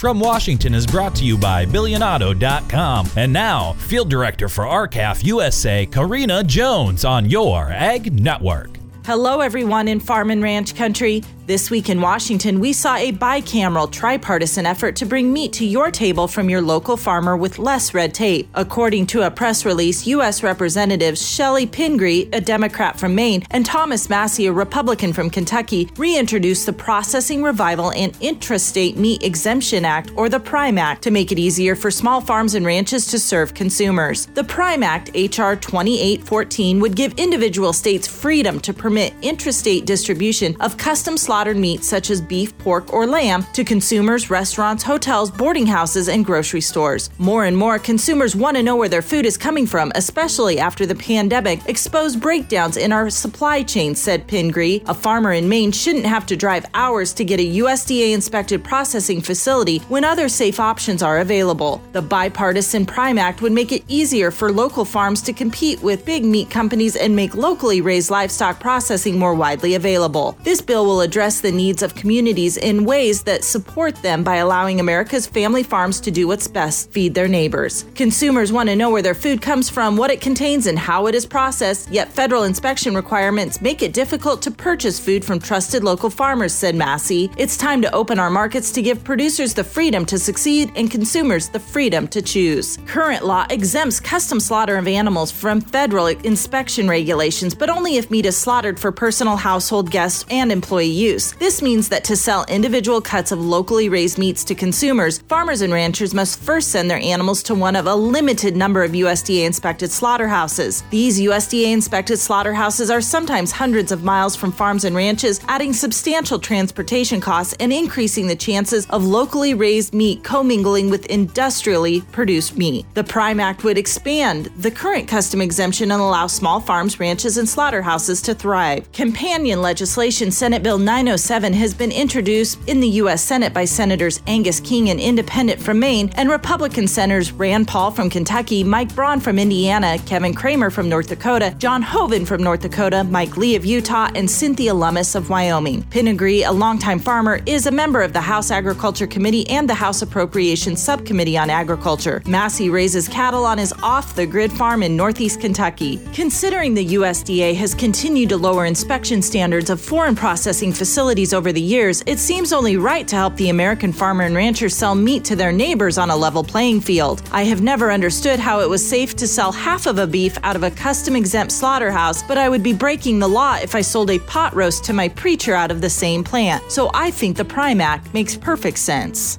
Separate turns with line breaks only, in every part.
from Washington is brought to you by Billionauto.com. And now, Field Director for R-CALF USA, Karina Jones on your Ag Network.
Hello, everyone in farm and ranch country. This week in Washington, we saw a bicameral tripartisan effort to bring meat to your table from your local farmer with less red tape. According to a press release, U.S. Representatives Chellie Pingree, a Democrat from Maine, and Thomas Massie, a Republican from Kentucky, reintroduced the Processing Revival and Intrastate Meat Exemption Act, or the PRIME Act, to make it easier for small farms and ranches to serve consumers. The PRIME Act, H.R. 2814, would give individual states freedom to permit intrastate distribution of custom slaughter slaughtered meats such as beef, pork, or lamb to consumers, restaurants, hotels, boarding houses, and grocery stores. More and more consumers want to know where their food is coming from, especially after the pandemic exposed breakdowns in our supply chain, said Pingree. A farmer in Maine shouldn't have to drive hours to get a USDA inspected processing facility when other safe options are available. The bipartisan Prime Act would make it easier for local farms to compete with big meat companies and make locally raised livestock processing more widely available. This bill will address address the needs of communities in ways that support them by allowing America's family farms to do what's best feed their neighbors. Consumers want to know where their food comes from, what it contains, and how it is processed, yet federal inspection requirements make it difficult to purchase food from trusted local farmers, said Massie. It's time to open our markets to give producers the freedom to succeed and consumers the freedom to choose. Current law exempts custom slaughter of animals from federal inspection regulations, but only if meat is slaughtered for personal household guests and employee use This means that to sell individual cuts of locally raised meats to consumers, farmers and ranchers must first send their animals to one of a limited number of USDA inspected slaughterhouses. These USDA inspected slaughterhouses are sometimes hundreds of miles from farms and ranches, adding substantial transportation costs and increasing the chances of locally raised meat commingling with industrially produced meat. The Prime Act would expand the current custom exemption and allow small farms, ranches, and slaughterhouses to thrive. Companion legislation, Senate Bill 9 907 has been introduced in the U.S. Senate by Senators Angus King, an independent from Maine, and Republican Senators Rand Paul from Kentucky, Mike Braun from Indiana, Kevin Cramer from North Dakota, John Hoeven from North Dakota, Mike Lee of Utah, and Cynthia Lummis of Wyoming. Pingree, a longtime farmer, is a member of the House Agriculture Committee and the House Appropriations Subcommittee on Agriculture. Massie raises cattle on his off the grid farm in northeast Kentucky. Considering the USDA has continued to lower inspection standards of foreign processing facilities, facilities over the years, it seems only right to help the American farmer and rancher sell meat to their neighbors on a level playing field. I have never understood how it was safe to sell half of a beef out of a custom exempt slaughterhouse, but I would be breaking the law if I sold a pot roast to my preacher out of the same plant. So I think the Prime Act makes perfect sense.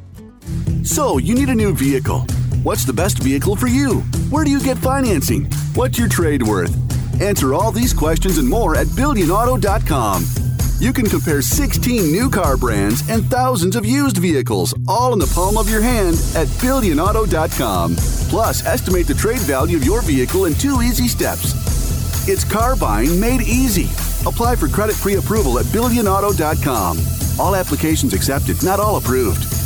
So, you need a new vehicle. What's the best vehicle for you? Where do you get financing? What's your trade worth? Answer all these questions and more at BillionAuto.com. You can compare 16 new car brands and thousands of used vehicles, all in the palm of your hand at BillionAuto.com. Plus, estimate the trade value of your vehicle in two easy steps. It's car buying made easy. Apply for credit pre approval at BillionAuto.com. All applications accepted, not all approved.